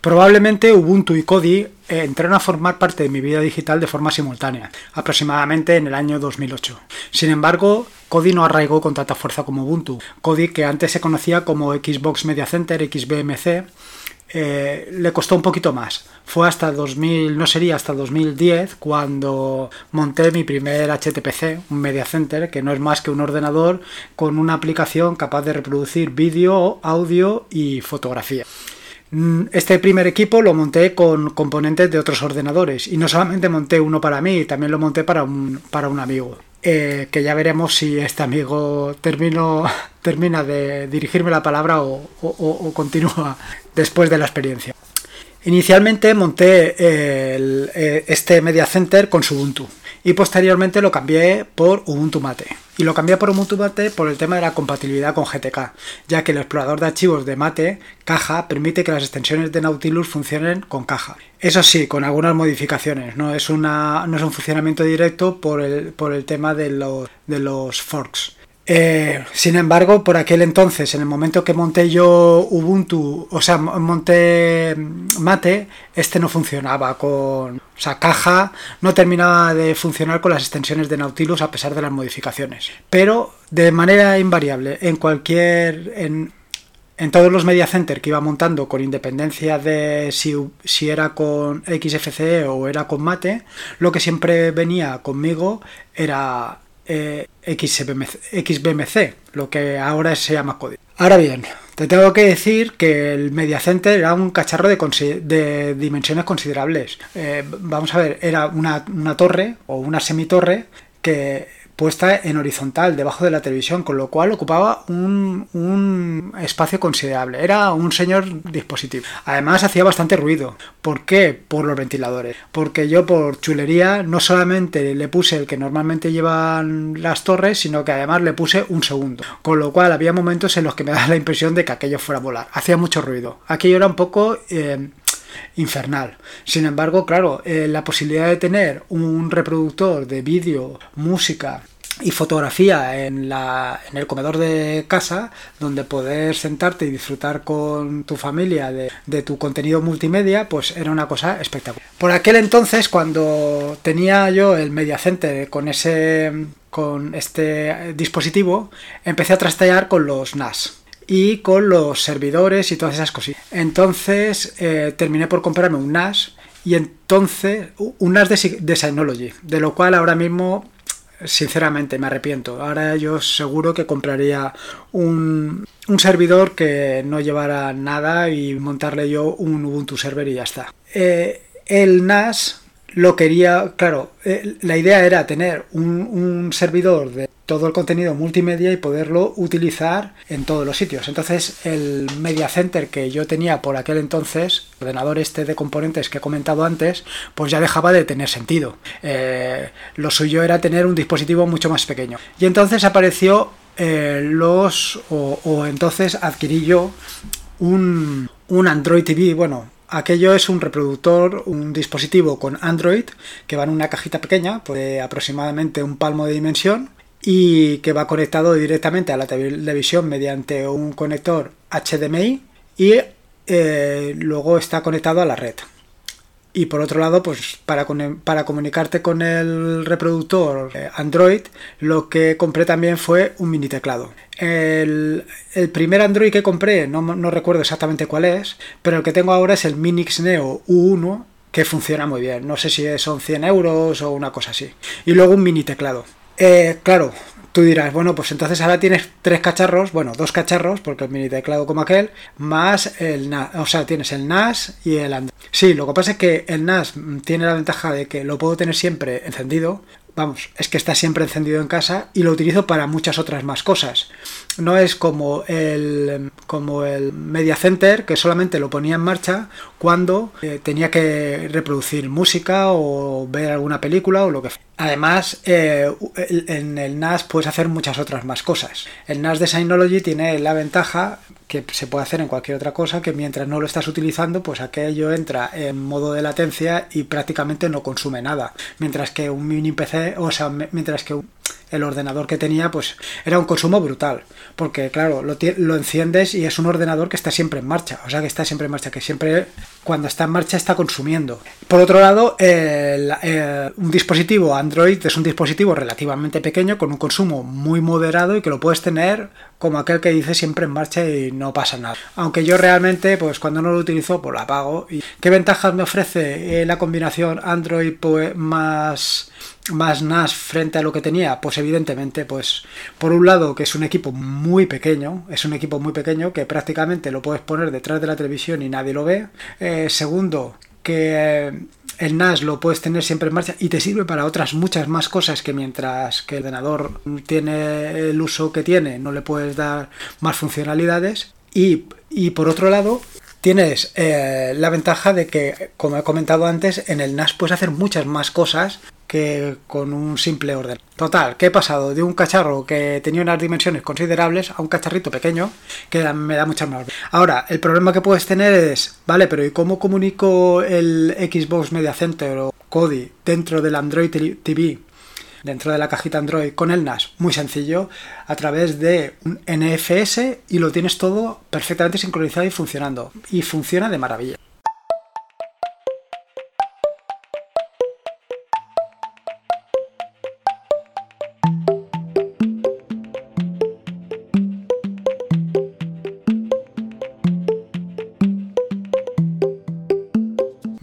Probablemente Ubuntu y Kodi eh, entraron a formar parte de mi vida digital de forma simultánea, aproximadamente en el año 2008. Sin embargo, Kodi no arraigó con tanta fuerza como Ubuntu. Kodi, que antes se conocía como Xbox Media Center, XBMC, eh, le costó un poquito más. Fue hasta 2000, no sería hasta 2010 cuando monté mi primer HTPC, un Media Center, que no es más que un ordenador con una aplicación capaz de reproducir vídeo, audio y fotografía. Mm, este primer equipo lo monté con componentes de otros ordenadores y no solamente monté uno para mí, también lo monté para un, para un amigo. Eh, que ya veremos si este amigo termino, termina de dirigirme la palabra o, continúa después de la experiencia. Inicialmente monté eh, este Media Center con Ubuntu y posteriormente lo cambié por Ubuntu Mate. Y lo cambié por Ubuntu Mate por el tema de la compatibilidad con GTK, ya que el explorador de archivos de Mate, caja, permite que las extensiones de Nautilus funcionen con caja. Eso sí, con algunas modificaciones, no es, una, no es un funcionamiento directo por el, por el tema de los, de los forks. Eh, sin embargo, por aquel entonces, en el momento que monté yo Ubuntu, o sea, monté Mate, este no funcionaba con, o sea, caja no terminaba de funcionar con las extensiones de Nautilus a pesar de las modificaciones. Pero de manera invariable, en cualquier, en, en todos los media center que iba montando con independencia de si, si, era con XFCE o era con Mate, lo que siempre venía conmigo era eh, XBMC, lo que ahora se llama código. Ahora bien, te tengo que decir que el Media Center era un cacharro de, dimensiones considerables. Eh, vamos a ver, era una torre o una semitorre que puesta en horizontal debajo de la televisión, con lo cual ocupaba un, espacio considerable. Era un señor dispositivo. Además hacía bastante ruido. ¿Por qué? Por los ventiladores. Porque yo por chulería no solamente le puse el que normalmente llevan las torres, sino que además le puse un segundo. Con lo cual había momentos en los que me daba la impresión de que aquello fuera a volar. Hacía mucho ruido. Aquello era un poco... Eh, infernal. Sin embargo, claro, eh, la posibilidad de tener un reproductor de vídeo, música y fotografía en, la, en el comedor de casa, donde poder sentarte y disfrutar con tu familia de, de, tu contenido multimedia, pues era una cosa espectacular. Por aquel entonces, cuando tenía yo el Media Center con ese con este dispositivo, empecé a trastear con los NAS y con los servidores y todas esas cositas. Entonces eh, terminé por comprarme un NAS y entonces un NAS de, de Synology, de lo cual ahora mismo sinceramente me arrepiento. Ahora yo seguro que compraría un, un, servidor que no llevara nada y montarle yo un Ubuntu server y ya está. Eh, el NAS lo quería, claro, eh, la idea era tener un, servidor de todo el contenido multimedia y poderlo utilizar en todos los sitios. Entonces el Media Center que yo tenía por aquel entonces, ordenador este de componentes que he comentado antes, pues ya dejaba de tener sentido. Eh, lo suyo era tener un dispositivo mucho más pequeño. Y entonces apareció eh, los... O, entonces adquirí yo un, un Android TV, bueno, aquello es un reproductor, un dispositivo con Android que va en una cajita pequeña, pues aproximadamente un palmo de dimensión, y que va conectado directamente a la televisión mediante un conector HDMI y eh, luego está conectado a la red. Y por otro lado, pues para, para comunicarte con el reproductor eh, Android, lo que compré también fue un mini teclado. El, primer Android que compré, no, no, recuerdo exactamente cuál es, pero el que tengo ahora es el Minix Neo U1, que funciona muy bien. No sé si son 100 euros o una cosa así. Y luego un mini teclado. Eh, claro, tú dirás, bueno, pues entonces ahora tienes tres cacharros, bueno, dos cacharros, porque el mini teclado como aquel, más el NAS, o sea, tienes el NAS y el Android. Sí, lo que pasa es que el NAS tiene la ventaja de que lo puedo tener siempre encendido, vamos, es que está siempre encendido en casa y lo utilizo para muchas otras más cosas. No es como el, como el Media Center que solamente lo ponía en marcha cuando eh, tenía que reproducir música o ver alguna película o lo que Además, eh, en el NAS puedes hacer muchas otras más cosas. El NAS de Synology tiene la ventaja que se puede hacer en cualquier otra cosa que mientras no lo estás utilizando, pues aquello entra en modo de latencia y prácticamente no consume nada. Mientras que un mini PC, o sea, mientras que el ordenador que tenía pues era un consumo brutal, porque claro, lo, enciendes y es un ordenador que está siempre en marcha, o sea que está siempre en marcha, que siempre cuando está en marcha está consumiendo. Por otro lado, un dispositivo Android es un dispositivo relativamente pequeño con un consumo muy moderado y que lo puedes tener como aquel que dice siempre en marcha y no pasa nada. Aunque yo realmente, pues cuando no lo utilizo, pues lo apago. ¿Y qué ventajas me ofrece eh, la combinación Android pues, más más NAS frente a lo que tenía? Pues evidentemente, pues por un lado que es un equipo muy pequeño, es un equipo muy pequeño que prácticamente lo puedes poner detrás de la televisión y nadie lo ve. Eh, segundo, que eh, el NAS lo puedes tener siempre en marcha y te sirve para otras muchas más cosas que mientras que el ordenador tiene el uso que tiene, no le puedes dar más funcionalidades. Y, y por otro lado, tienes eh, la ventaja de que, como he comentado antes, en el NAS puedes hacer muchas más cosas que con un simple orden. Total, ¿qué he pasado? De un cacharro que tenía unas dimensiones considerables a un cacharrito pequeño que me da muchas más. Ahora, el problema que puedes tener es, vale, pero ¿y cómo comunico el Xbox Media Center o Kodi dentro del Android TV dentro de la cajita Android con el NAS. Muy sencillo, a través de un NFS y lo tienes todo perfectamente sincronizado y funcionando. Y funciona de maravilla.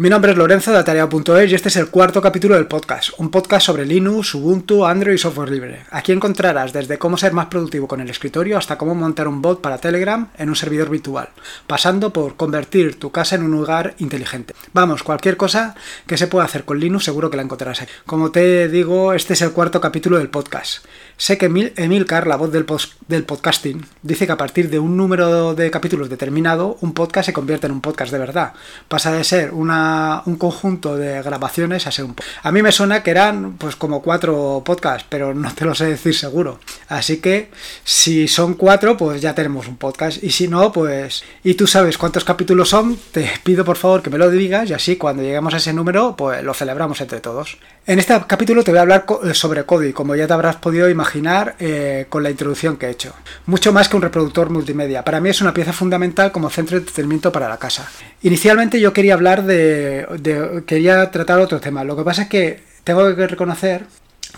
Mi nombre es Lorenzo de Atarea.es y este es el cuarto capítulo del podcast, un podcast sobre Linux, Ubuntu, Android y software libre. Aquí encontrarás desde cómo ser más productivo con el escritorio hasta cómo montar un bot para Telegram en un servidor virtual, pasando por convertir tu casa en un lugar inteligente. Vamos, cualquier cosa que se pueda hacer con Linux seguro que la encontrarás aquí. Como te digo, este es el cuarto capítulo del podcast. Sé que Emilcar, la voz del, del podcasting, dice que a partir de un número de capítulos determinado, un podcast se convierte en un podcast de verdad. Pasa de ser una un conjunto de grabaciones a ser un A mí me suena que eran pues como cuatro podcasts, pero no te lo sé decir seguro. Así que si son cuatro, pues ya tenemos un podcast. Y si no, pues... Y tú sabes cuántos capítulos son, te pido por favor que me lo digas y así cuando lleguemos a ese número, pues lo celebramos entre todos. En este capítulo te voy a hablar eh, sobre Kodi, como ya te habrás podido imaginar eh, con la introducción que he hecho. Mucho más que un reproductor multimedia. Para mí es una pieza fundamental como centro de entretenimiento para la casa. Inicialmente yo quería hablar de, de quería tratar otro tema. Lo que pasa es que tengo que reconocer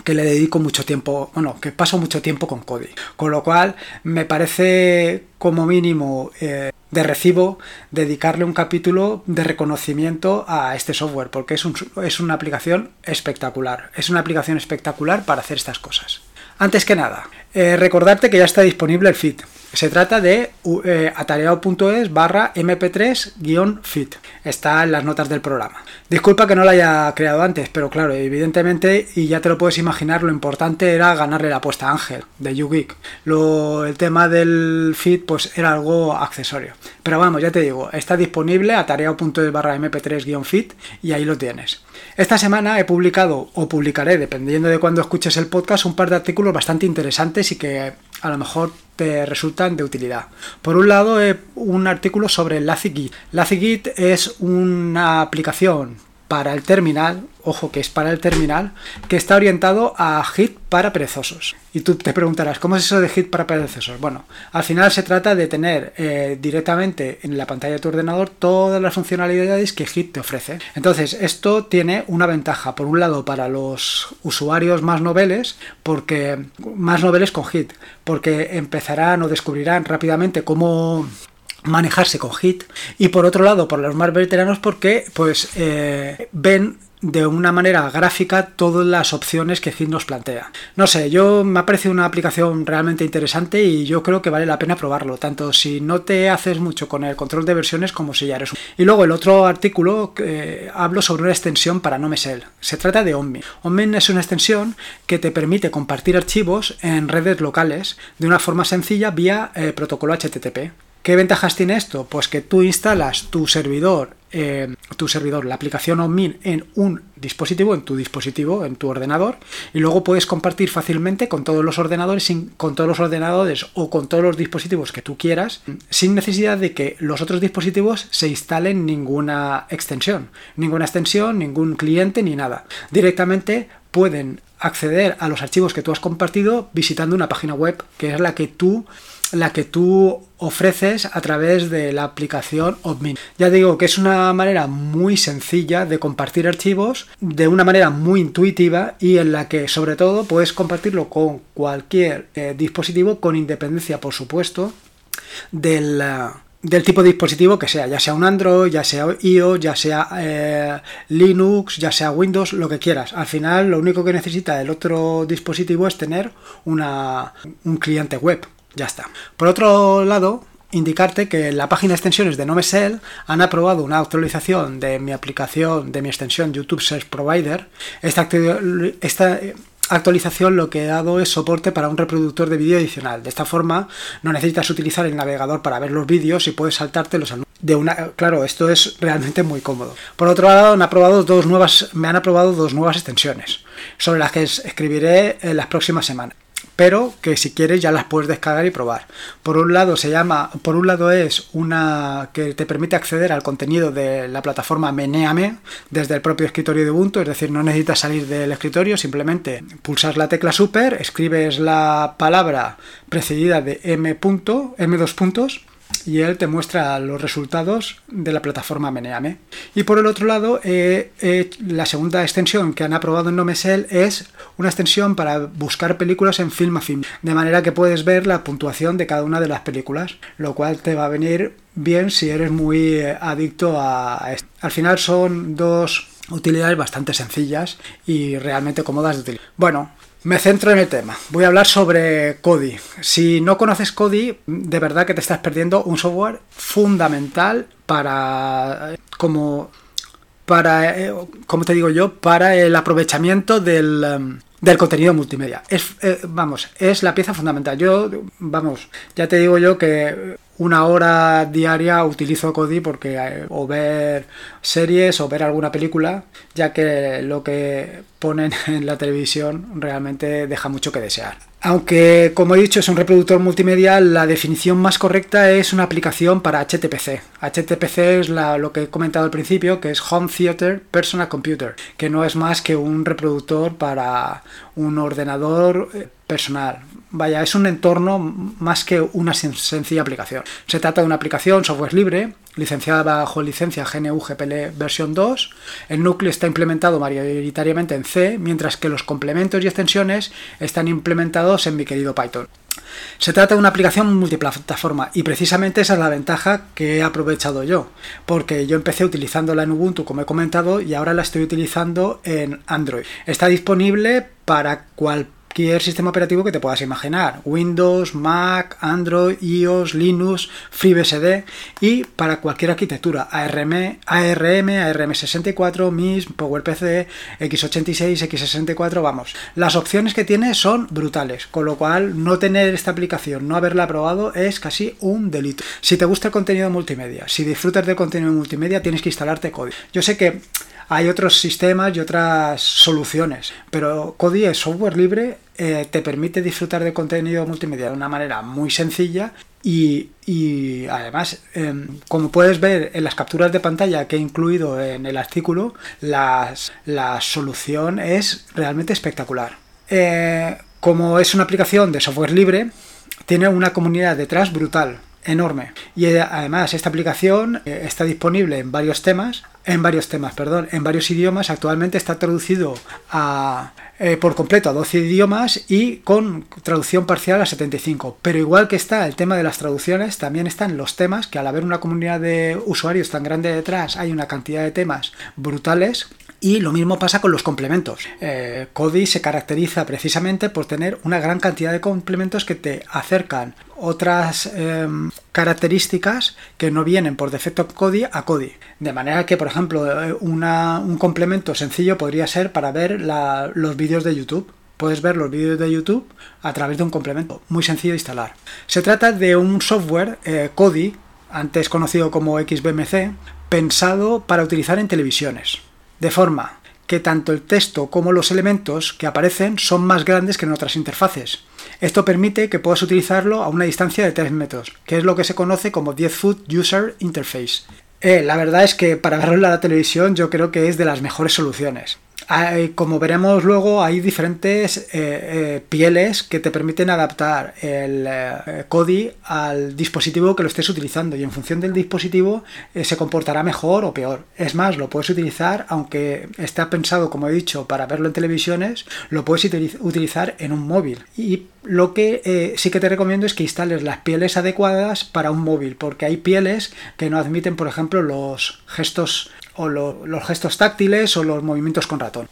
que le dedico mucho tiempo, bueno, que paso mucho tiempo con Kodi. Con lo cual me parece como mínimo eh, de recibo dedicarle un capítulo de reconocimiento a este software, porque es, es una aplicación espectacular. Es una aplicación espectacular para hacer estas cosas. Antes que nada, eh, recordarte que ya está disponible el feed. Se trata de eh, atareado.es barra mp3-fit. Está en las notas del programa. Disculpa que no lo haya creado antes, pero claro, evidentemente, y ya te lo puedes imaginar, lo importante era ganarle la apuesta a Ángel de YouGeek. El tema del feed pues era algo accesorio. Pero vamos, ya te digo, está disponible atareado.es barra mp3-fit y ahí lo tienes. Esta semana he publicado o publicaré, dependiendo de cuando escuches el podcast, un par de artículos bastante interesantes y que a lo mejor te resultan de utilidad. Por un lado, un artículo sobre LazyGit. LazyGit es una aplicación para el terminal, ojo que es para el terminal, que está orientado a Git para perezosos. Y tú te preguntarás, ¿cómo es eso de Git para perezosos? Bueno, al final se trata de tener eh, directamente en la pantalla de tu ordenador todas las funcionalidades que Git te ofrece. Entonces, esto tiene una ventaja, por un lado, para los usuarios más noveles, porque más noveles con Git, porque empezarán o descubrirán rápidamente cómo manejarse con Hit y por otro lado por los más veteranos porque pues eh, ven de una manera gráfica todas las opciones que Hit nos plantea. No sé, yo me ha parecido una aplicación realmente interesante y yo creo que vale la pena probarlo, tanto si no te haces mucho con el control de versiones como si ya eres un... Y luego el otro artículo eh, hablo sobre una extensión para NoMesel. Se trata de Omni. Omni es una extensión que te permite compartir archivos en redes locales de una forma sencilla vía eh, protocolo HTTP. ¿Qué ventajas tiene esto? Pues que tú instalas tu servidor, eh, tu servidor, la aplicación OnMin en un dispositivo, en tu dispositivo, en tu ordenador, y luego puedes compartir fácilmente con todos los ordenadores, con todos los ordenadores o con todos los dispositivos que tú quieras, sin necesidad de que los otros dispositivos se instalen ninguna extensión, ninguna extensión, ningún cliente ni nada. Directamente pueden acceder a los archivos que tú has compartido visitando una página web que es la que tú la que tú ofreces a través de la aplicación Odmin. Ya digo que es una manera muy sencilla de compartir archivos de una manera muy intuitiva y en la que sobre todo puedes compartirlo con cualquier eh, dispositivo con independencia por supuesto del, del tipo de dispositivo que sea, ya sea un Android, ya sea iOS, ya sea eh, Linux, ya sea Windows, lo que quieras. Al final lo único que necesita el otro dispositivo es tener una, un cliente web. Ya está. Por otro lado, indicarte que la página de extensiones de Nomesel han aprobado una actualización de mi aplicación, de mi extensión YouTube Search Provider. Esta, esta actualización lo que he dado es soporte para un reproductor de vídeo adicional. De esta forma no necesitas utilizar el navegador para ver los vídeos y puedes saltarte los anuncios. Claro, esto es realmente muy cómodo. Por otro lado, han aprobado dos nuevas, me han aprobado dos nuevas extensiones sobre las que escribiré en las próximas semanas pero que si quieres ya las puedes descargar y probar. Por un lado se llama, por un lado es una que te permite acceder al contenido de la plataforma Meneame desde el propio escritorio de Ubuntu, es decir, no necesitas salir del escritorio, simplemente pulsas la tecla super, escribes la palabra precedida de M punto, M2 puntos y él te muestra los resultados de la plataforma Meneame. Y por el otro lado, eh, eh, la segunda extensión que han aprobado en Nomesel es una extensión para buscar películas en Film Film, de manera que puedes ver la puntuación de cada una de las películas, lo cual te va a venir bien si eres muy eh, adicto a esto. Al final son dos utilidades bastante sencillas y realmente cómodas de utilizar. Bueno, me centro en el tema. Voy a hablar sobre Kodi. Si no conoces Kodi, de verdad que te estás perdiendo un software fundamental para como para eh, como te digo yo, para el aprovechamiento del em, del contenido multimedia. Es, eh, vamos, es la pieza fundamental. Yo, vamos, ya te digo yo que una hora diaria utilizo Kodi porque eh, o ver series o ver alguna película, ya que lo que ponen en la televisión realmente deja mucho que desear. Aunque, como he dicho, es un reproductor multimedia, la definición más correcta es una aplicación para HTPC. HTPC es lo que he comentado al principio, que es Home Theater Personal Computer, que no es más que un reproductor para un ordenador eh, personal. Vaya, es un entorno más que una sencilla aplicación. Se trata de una aplicación software libre, licenciada bajo licencia GNU GPL versión 2. El núcleo está implementado mayoritariamente en C, mientras que los complementos y extensiones están implementados en mi querido Python. Se trata de una aplicación multiplataforma y precisamente esa es la ventaja que he aprovechado yo, porque yo empecé utilizándola en Ubuntu como he comentado y ahora la estoy utilizando en Android. Está disponible para cualquier cualquier sistema operativo que te puedas imaginar. Windows, Mac, Android, iOS, Linux, FreeBSD y para cualquier arquitectura. ARM, ARM, ARM64, MIS, PowerPC, x86, x64, vamos. Las opciones que tiene son brutales, con lo cual no tener esta aplicación, no haberla probado es casi un delito. Si te gusta el contenido multimedia, si disfrutas del contenido multimedia, tienes que instalarte Kodi. Yo sé que hay otros sistemas y otras soluciones, pero Kodi es software libre, eh, te permite disfrutar de contenido multimedia de una manera muy sencilla y, además, em, como puedes ver en las capturas de pantalla que he incluido en el artículo, la solución es realmente espectacular. Eh, como es una aplicación de software libre, tiene una comunidad detrás brutal enorme. Y eh, además esta aplicación está disponible en varios temas, en varios temas, perdón, en varios idiomas. Actualmente está traducido a, eh, por completo a 12 idiomas y con traducción parcial a 75. Pero igual que está el tema de las traducciones, también están los temas, que al haber una comunidad de usuarios tan grande detrás, hay una cantidad de temas brutales y lo mismo pasa con los complementos. Eh, Kodi se caracteriza precisamente por tener una gran cantidad de complementos que te acercan otras em, características que no vienen por defecto Kodi a Kodi. De manera que, por ejemplo, eh, un complemento sencillo podría ser para ver los vídeos de YouTube. Puedes ver los vídeos de YouTube a través de un complemento muy sencillo de instalar. Se trata de un software eh, Kodi, antes conocido como XBMC, pensado para utilizar en televisiones de forma que tanto el texto como los elementos que aparecen son más grandes que en otras interfaces. Esto permite que puedas utilizarlo a una distancia de 3 metros, que es lo que se conoce como 10 Foot User Interface. Eh, la verdad es que para verlo en la televisión yo creo que es de las mejores soluciones. Como veremos luego, hay diferentes eh, eh, pieles que te permiten adaptar el eh, Kodi al dispositivo que lo estés utilizando y en función del dispositivo se comportará mejor o peor. Es más, lo puedes utilizar, aunque está pensado, como he dicho, para verlo en televisiones, lo puedes utilizar en un móvil. Y lo que sí que te recomiendo es que instales las pieles adecuadas para un móvil, porque hay pieles que no admiten, por ejemplo, los gestos o los gestos táctiles o los movimientos con ratón.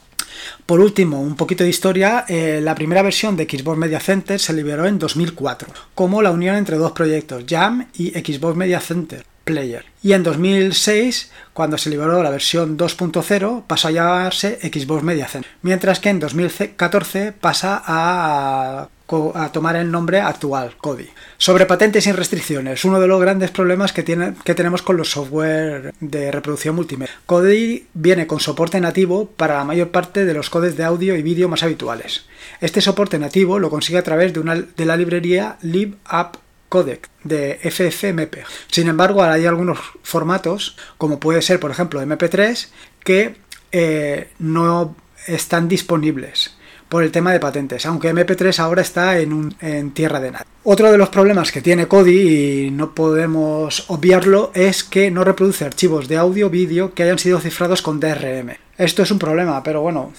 Por último, un poquito de historia, eh, la primera versión de Xbox Media Center se liberó en 2004, como la unión entre dos proyectos, Jam y Xbox Media Center Player. Y en 2006, cuando se liberó la versión 2.0, pasó a llamarse Xbox Media Center, mientras que en 2014 pasa a a tomar el nombre actual, Kodi. Sobre patentes sin restricciones, uno de los grandes problemas que, que tenemos con los software de reproducción multimedia. Kodi viene con soporte nativo para la mayor parte de los codes de audio y vídeo más habituales. Este soporte nativo lo consigue a través de, una, de la librería LibApp codec de FFmpeg. Sin embargo, hay algunos formatos, como puede ser, por ejemplo, MP3, que eh, no están disponibles por el tema de patentes, aunque MP3 ahora está en, en tierra de nadie. Otro de los problemas que tiene Kodi, y no podemos obviarlo, es que no reproduce archivos de audio vídeo que hayan sido cifrados con DRM. Esto es un problema, pero bueno,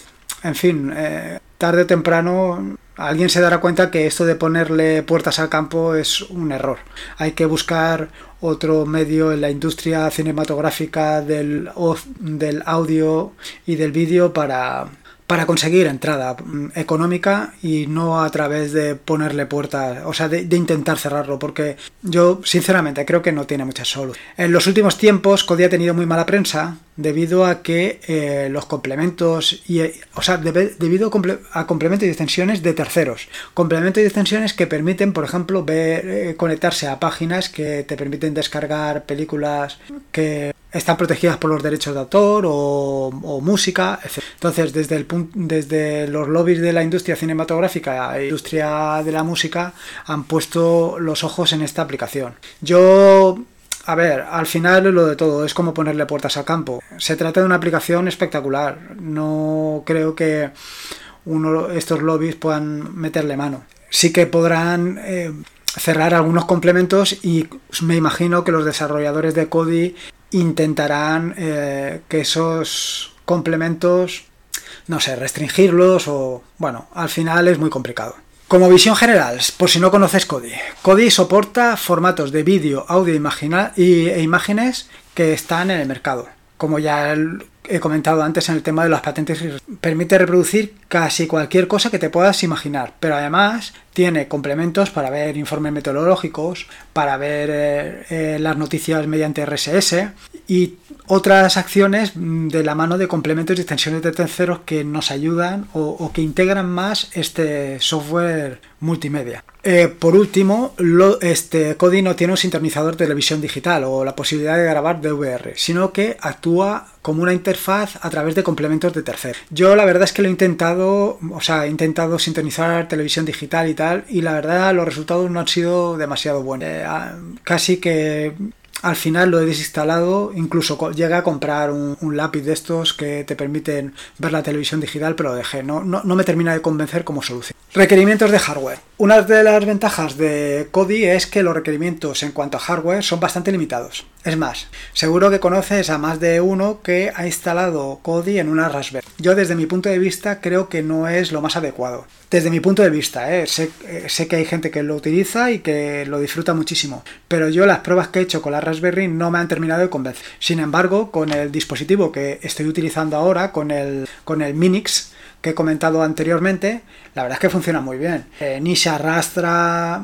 en fin, eh, tarde o temprano alguien se dará cuenta que esto de ponerle puertas al campo es un error. Hay que buscar otro medio en la industria cinematográfica del, del audio y del vídeo para, para conseguir entrada mm, económica y no a través de ponerle puertas, o sea, de, intentar cerrarlo, porque yo sinceramente creo que no tiene mucha solución. En los últimos tiempos Kodi ha tenido muy mala prensa debido a que eh, los complementos, y, eh, o sea, debido a complementos y extensiones de terceros, complementos y extensiones que permiten, por ejemplo, ver, eh, conectarse a páginas que te permiten descargar películas que están protegidas por los derechos de autor o, música, etc. Entonces, desde, el, desde los lobbies de la industria cinematográfica e industria de la música han puesto los ojos en esta aplicación. Yo a ver, al final lo de todo es como ponerle puertas al campo. Se trata de una aplicación espectacular. No creo que uno estos lobbies puedan meterle mano. Sí que podrán eh, cerrar algunos complementos y me imagino que los desarrolladores de Kodi intentarán eh, que esos complementos, no sé, restringirlos o, bueno, al final es muy complicado. Como visión general, por si no conoces Kodi, Kodi soporta formatos de vídeo, audio e imágenes que están en el mercado. Como ya he comentado antes en el tema de las patentes, permite reproducir casi cualquier cosa que te puedas imaginar, pero además tiene complementos para ver informes meteorológicos, para ver eh, eh, las noticias mediante RSS y otras acciones de la mano de complementos y extensiones de terceros que nos ayudan o, que integran más este software multimedia. Eh, por último, este Kodi no tiene un sintonizador de televisión digital o la posibilidad de grabar DVR, sino que actúa como una interfaz a través de complementos de terceros. Yo la verdad es que lo he intentado, o sea, he intentado sintonizar televisión digital y tal, y la verdad los resultados no han sido demasiado buenos. Eh, casi que al final lo he desinstalado, incluso llegué a comprar un, lápiz de estos que te permiten ver la televisión digital, pero lo dejé, no, no, no me termina de convencer como solución. Requerimientos de hardware. Una de las ventajas de Kodi es que los requerimientos en cuanto a hardware son bastante limitados. Es más, seguro que conoces a más de uno que ha instalado Kodi en una Raspberry. Yo desde mi punto de vista creo que no es lo más adecuado. Desde mi punto de vista, ¿eh? sé, eh, sé, que hay gente que lo utiliza y que lo disfruta muchísimo, pero yo las pruebas que he hecho con la Raspberry no me han terminado de convencer. Sin embargo, con el dispositivo que estoy utilizando ahora, con el, con el Minix, que he comentado anteriormente, la verdad es que funciona muy bien. Eh, ni se arrastra,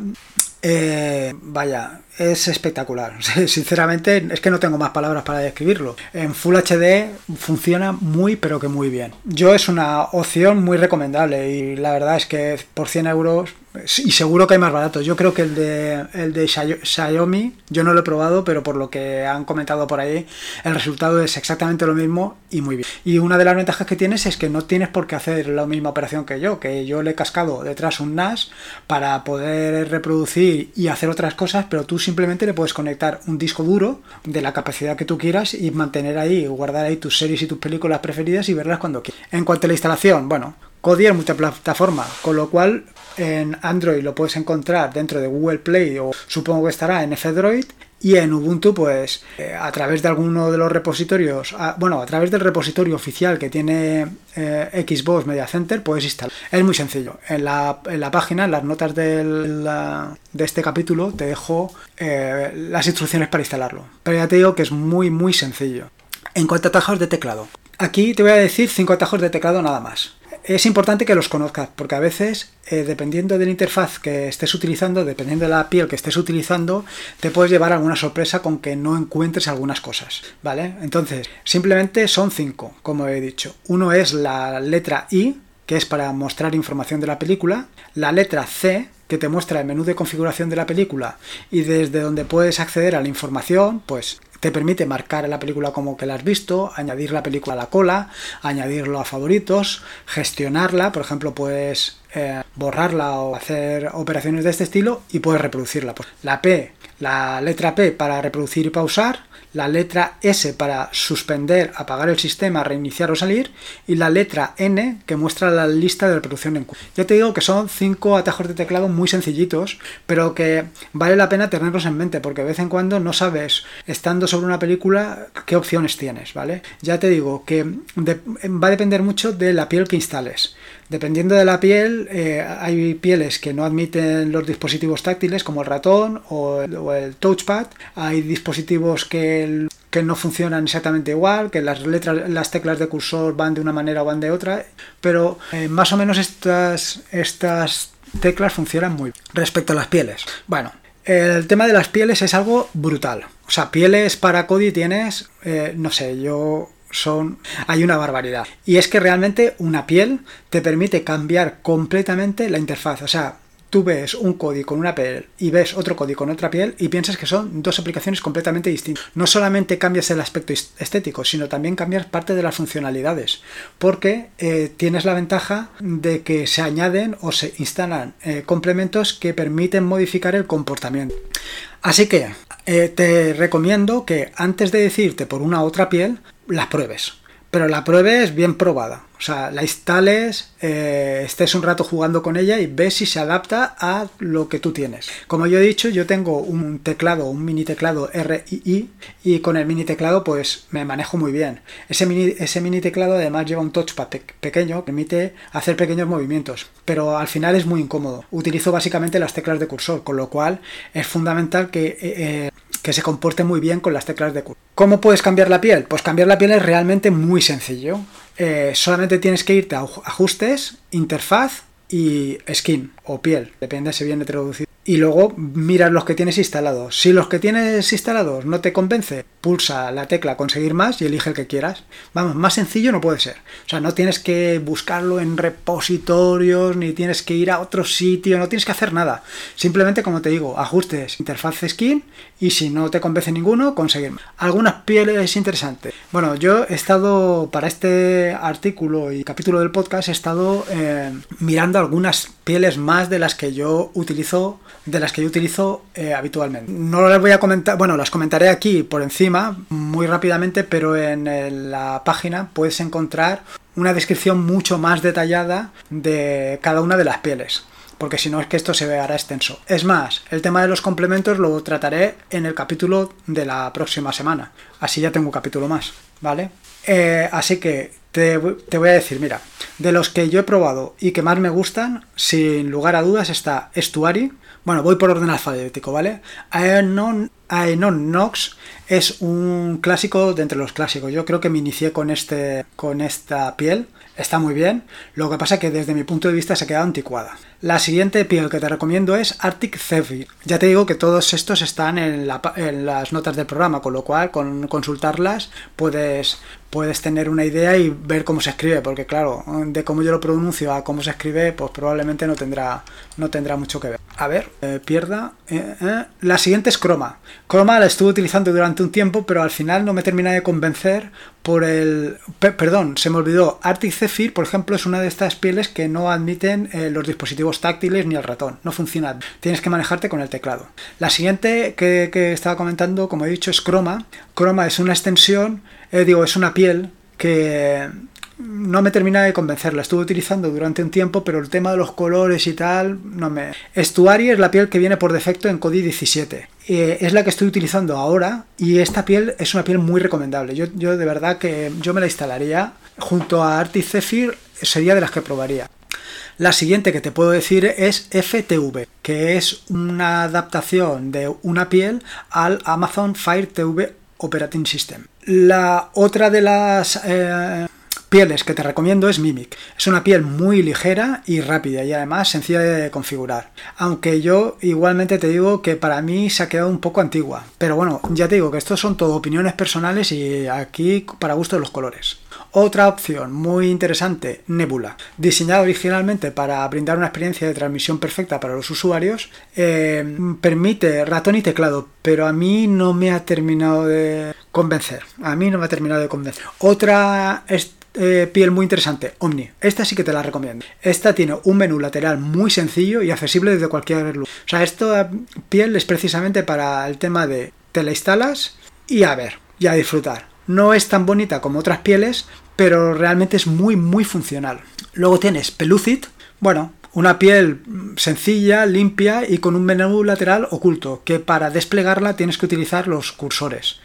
eh, vaya, es espectacular. Sinceramente, es que no tengo más palabras para describirlo. En Full HD funciona muy, pero que muy bien. Yo es una opción muy recomendable y la verdad es que por 100 euros y seguro que hay más baratos. Yo creo que el de, el de Xiaomi, yo no lo he probado, pero por lo que han comentado por ahí, el resultado es exactamente lo mismo y muy bien. Y una de las ventajas que tienes es que no tienes por qué hacer la misma operación que yo, que yo le he cascado detrás un NAS para poder reproducir y hacer otras cosas, pero tú simplemente le puedes conectar un disco duro de la capacidad que tú quieras y mantener ahí, guardar ahí tus series y tus películas preferidas y verlas cuando quieras. En cuanto a la instalación, bueno, Kodi es multiplataforma, con lo cual en Android lo puedes encontrar dentro de Google Play o supongo que estará en F-Droid y en Ubuntu, pues eh, a través de alguno de los repositorios, bueno, a través del repositorio oficial que tiene eh, Xbox Media Center, puedes instalar. Es muy sencillo. En la, en la página, en las notas de este capítulo, te dejo eh, las instrucciones para instalarlo. Pero ya te digo que es muy, muy sencillo. En cuanto a atajos de teclado, aquí te voy a decir cinco atajos de teclado nada más es importante que los conozcas, porque a veces, eh, dependiendo de la interfaz que estés utilizando, dependiendo de la piel que estés utilizando, te puedes llevar alguna sorpresa con que no encuentres algunas cosas, ¿vale? Entonces, simplemente son cinco, como he dicho. Uno es la letra I, que es para mostrar información de la película, la letra C, que te muestra el menú de configuración de la película y desde donde puedes acceder a la información, pues te permite marcar la película como que la has visto, añadir la película a la cola, añadirlo a favoritos, gestionarla, por ejemplo, puedes eh, borrarla o hacer operaciones de este estilo y puedes reproducirla. Pues la P, la letra P para reproducir y pausar, la letra S para suspender, apagar el sistema, reiniciar o salir, y la letra N que muestra la lista de reproducción en curso. Ya te digo que son cinco atajos de teclado muy sencillitos, pero que vale la pena tenerlos en mente, porque de vez en cuando no sabes, estando sobre una película, qué opciones tienes, ¿vale? Ya te digo que va a depender mucho de la piel que instales. Dependiendo de la piel, eh, hay pieles que no admiten los dispositivos táctiles como el ratón o el, touchpad. Hay dispositivos que, que, no funcionan exactamente igual, que las letras, las teclas de cursor van de una manera o van de otra, pero eh, más o menos estas, estas teclas funcionan muy bien. Respecto a las pieles, bueno, el tema de las pieles es algo brutal. O sea, pieles para Kodi tienes, eh, no sé, yo son hay una barbaridad y es que realmente una piel te permite cambiar completamente la interfaz o sea tú ves un código con una piel y ves otro código con otra piel y piensas que son dos aplicaciones completamente distintas. No solamente cambias el aspecto estético, sino también cambias parte de las funcionalidades, porque eh, tienes la ventaja de que se añaden o se instalan eh, complementos que permiten modificar el comportamiento. Así que eh, te recomiendo que antes de decirte por una otra piel, las pruebes. Pero la pruebes bien probada. O sea, la instales, eh, estés un rato jugando con ella y ves si se adapta a lo que tú tienes. Como yo he dicho, yo tengo un teclado, un mini teclado RII y con el mini teclado pues me manejo muy bien. Ese mini, ese mini teclado además lleva un touchpad pequeño que permite hacer pequeños movimientos, pero al final es muy incómodo. Utilizo básicamente las teclas de cursor, con lo cual es fundamental que... Eh, eh, que se comporte muy bien con las teclas de cursor. ¿Cómo puedes cambiar la piel? Pues cambiar la piel es realmente muy sencillo. Eh, solamente tienes que irte a ajustes, interfaz y skin o piel, depende si viene traducido y luego miras los que tienes instalados. Si los que tienes instalados no te convence, pulsa la tecla conseguir más y elige el que quieras. Vamos, más sencillo no puede ser. O sea, no tienes que buscarlo en repositorios, ni tienes que ir a otro sitio, no tienes que hacer nada. Simplemente, como te digo, ajustes, interfaz skin y si no te convence ninguno, conseguir más. Algunas pieles interesantes. Bueno, yo he estado, para este artículo y capítulo del podcast, he estado eh, mirando algunas pieles más de las que yo utilizo de las que yo utilizo eh, habitualmente. No las voy a comentar, bueno, las comentaré aquí por encima muy rápidamente, pero en la página puedes encontrar una descripción mucho más detallada de cada una de las pieles porque si no es que esto se hará extenso. Es más, el tema de los complementos lo trataré en el capítulo de la próxima semana. Así ya tengo un capítulo más, ¿vale? Eh, así que te, te, voy a decir, mira, de los que yo he probado y que más me gustan, sin lugar a dudas está Estuary, bueno, voy por orden alfabético, ¿vale? Aenon, Nox es un clásico de entre los clásicos. Yo creo que me inicié con, este, con esta piel. Está muy bien. Lo que pasa es que desde mi punto de vista se ha quedado anticuada. La siguiente piel que te recomiendo es Arctic Zephyr. Ya te digo que todos estos están en, las notas del programa, con lo cual con consultarlas puedes, puedes tener una idea y ver cómo se escribe, porque claro, de cómo yo lo pronuncio a cómo se escribe, pues probablemente no tendrá, no tendrá mucho que ver. A ver, eh, pierda. Eh, eh. La siguiente es Chroma. Chroma la estuve utilizando durante un tiempo, pero al final no me termina de convencer por el... perdón, se me olvidó. Arctic Zephyr, por ejemplo, es una de estas pieles que no admiten los dispositivos táctiles ni el ratón. No funciona. Tienes que manejarte con el teclado. La siguiente que, estaba comentando, como he dicho, es Chroma. Chroma es una extensión, digo, es una piel que no me termina de convencer. La estuve utilizando durante un tiempo, pero el tema de los colores y tal, no me. Estuary es la piel que viene por defecto en Kodi 17. Eh, es la que estoy utilizando ahora y esta piel es una piel muy recomendable. Yo, yo de verdad que yo me la instalaría junto a Arctic Zephyr, sería de las que probaría. La siguiente que te puedo decir es FTV, que es una adaptación de una piel al Amazon Fire TV Operating System. La otra de las eh, pieles que te recomiendo es Mimic. Es una piel muy ligera y rápida y además sencilla de configurar. Aunque yo igualmente te digo que para mí se ha quedado un poco antigua. Pero bueno, ya te digo que estos son todo opiniones personales y aquí para gusto de los colores. Otra opción muy interesante, Nebula. Diseñada originalmente para brindar una experiencia de transmisión perfecta para los usuarios, eh, permite ratón y teclado, pero a mí no me ha terminado de convencer. A mí no me ha terminado de convencer. Otra eh, piel muy interesante, Omni. Esta sí que te la recomiendo. Esta tiene un menú lateral muy sencillo y accesible desde cualquier lugar. O sea, esta piel es precisamente para el tema de te la instalas y a ver, y a disfrutar. No es tan bonita como otras pieles, pero realmente es muy, muy funcional. Luego tienes Pelucid. Bueno, una piel sencilla, limpia y con un menú lateral oculto, que para desplegarla tienes que utilizar los cursores.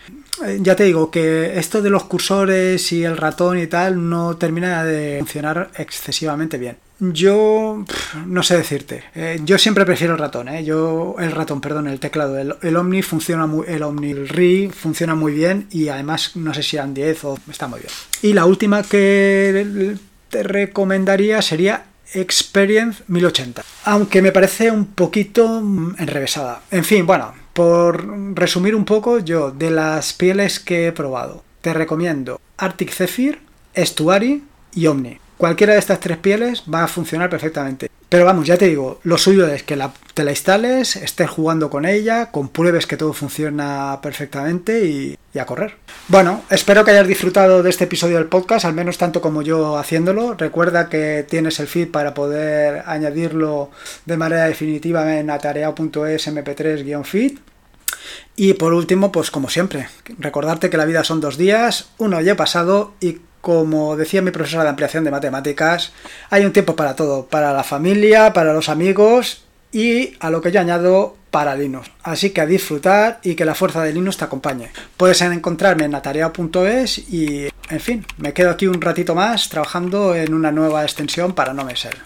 Ya te digo que esto de los cursores y el ratón y tal no termina de funcionar excesivamente bien. Yo no sé decirte. Eh, yo siempre prefiero el ratón, ¿eh? Yo el ratón, perdón, el teclado. El, Omni funciona muy, el Omni RI funciona muy bien y además no sé si eran 10 o está muy bien. Y la última que te recomendaría sería Experience 1080. Aunque me parece un poquito enrevesada. En fin, bueno, por resumir un poco, yo de las pieles que he probado, te recomiendo Arctic Zephyr, Estuary y Omni. Cualquiera de estas tres pieles va a funcionar perfectamente. Pero vamos, ya te digo, lo suyo es que la, te la instales, estés jugando con ella, compruebes que todo funciona perfectamente y, y, a correr. Bueno, espero que hayas disfrutado de este episodio del podcast, al menos tanto como yo haciéndolo. Recuerda que tienes el feed para poder añadirlo de manera definitiva en atareado.es mp3-feed. Y por último, pues como siempre, recordarte que la vida son dos días, uno ya pasado y como decía mi profesora de ampliación de matemáticas, hay un tiempo para todo, para la familia, para los amigos y a lo que yo añado para Linux. Así que a disfrutar y que la fuerza de Linux te acompañe. Puedes encontrarme en atareado.es y, en fin, me quedo aquí un ratito más trabajando en una nueva extensión para no me ser.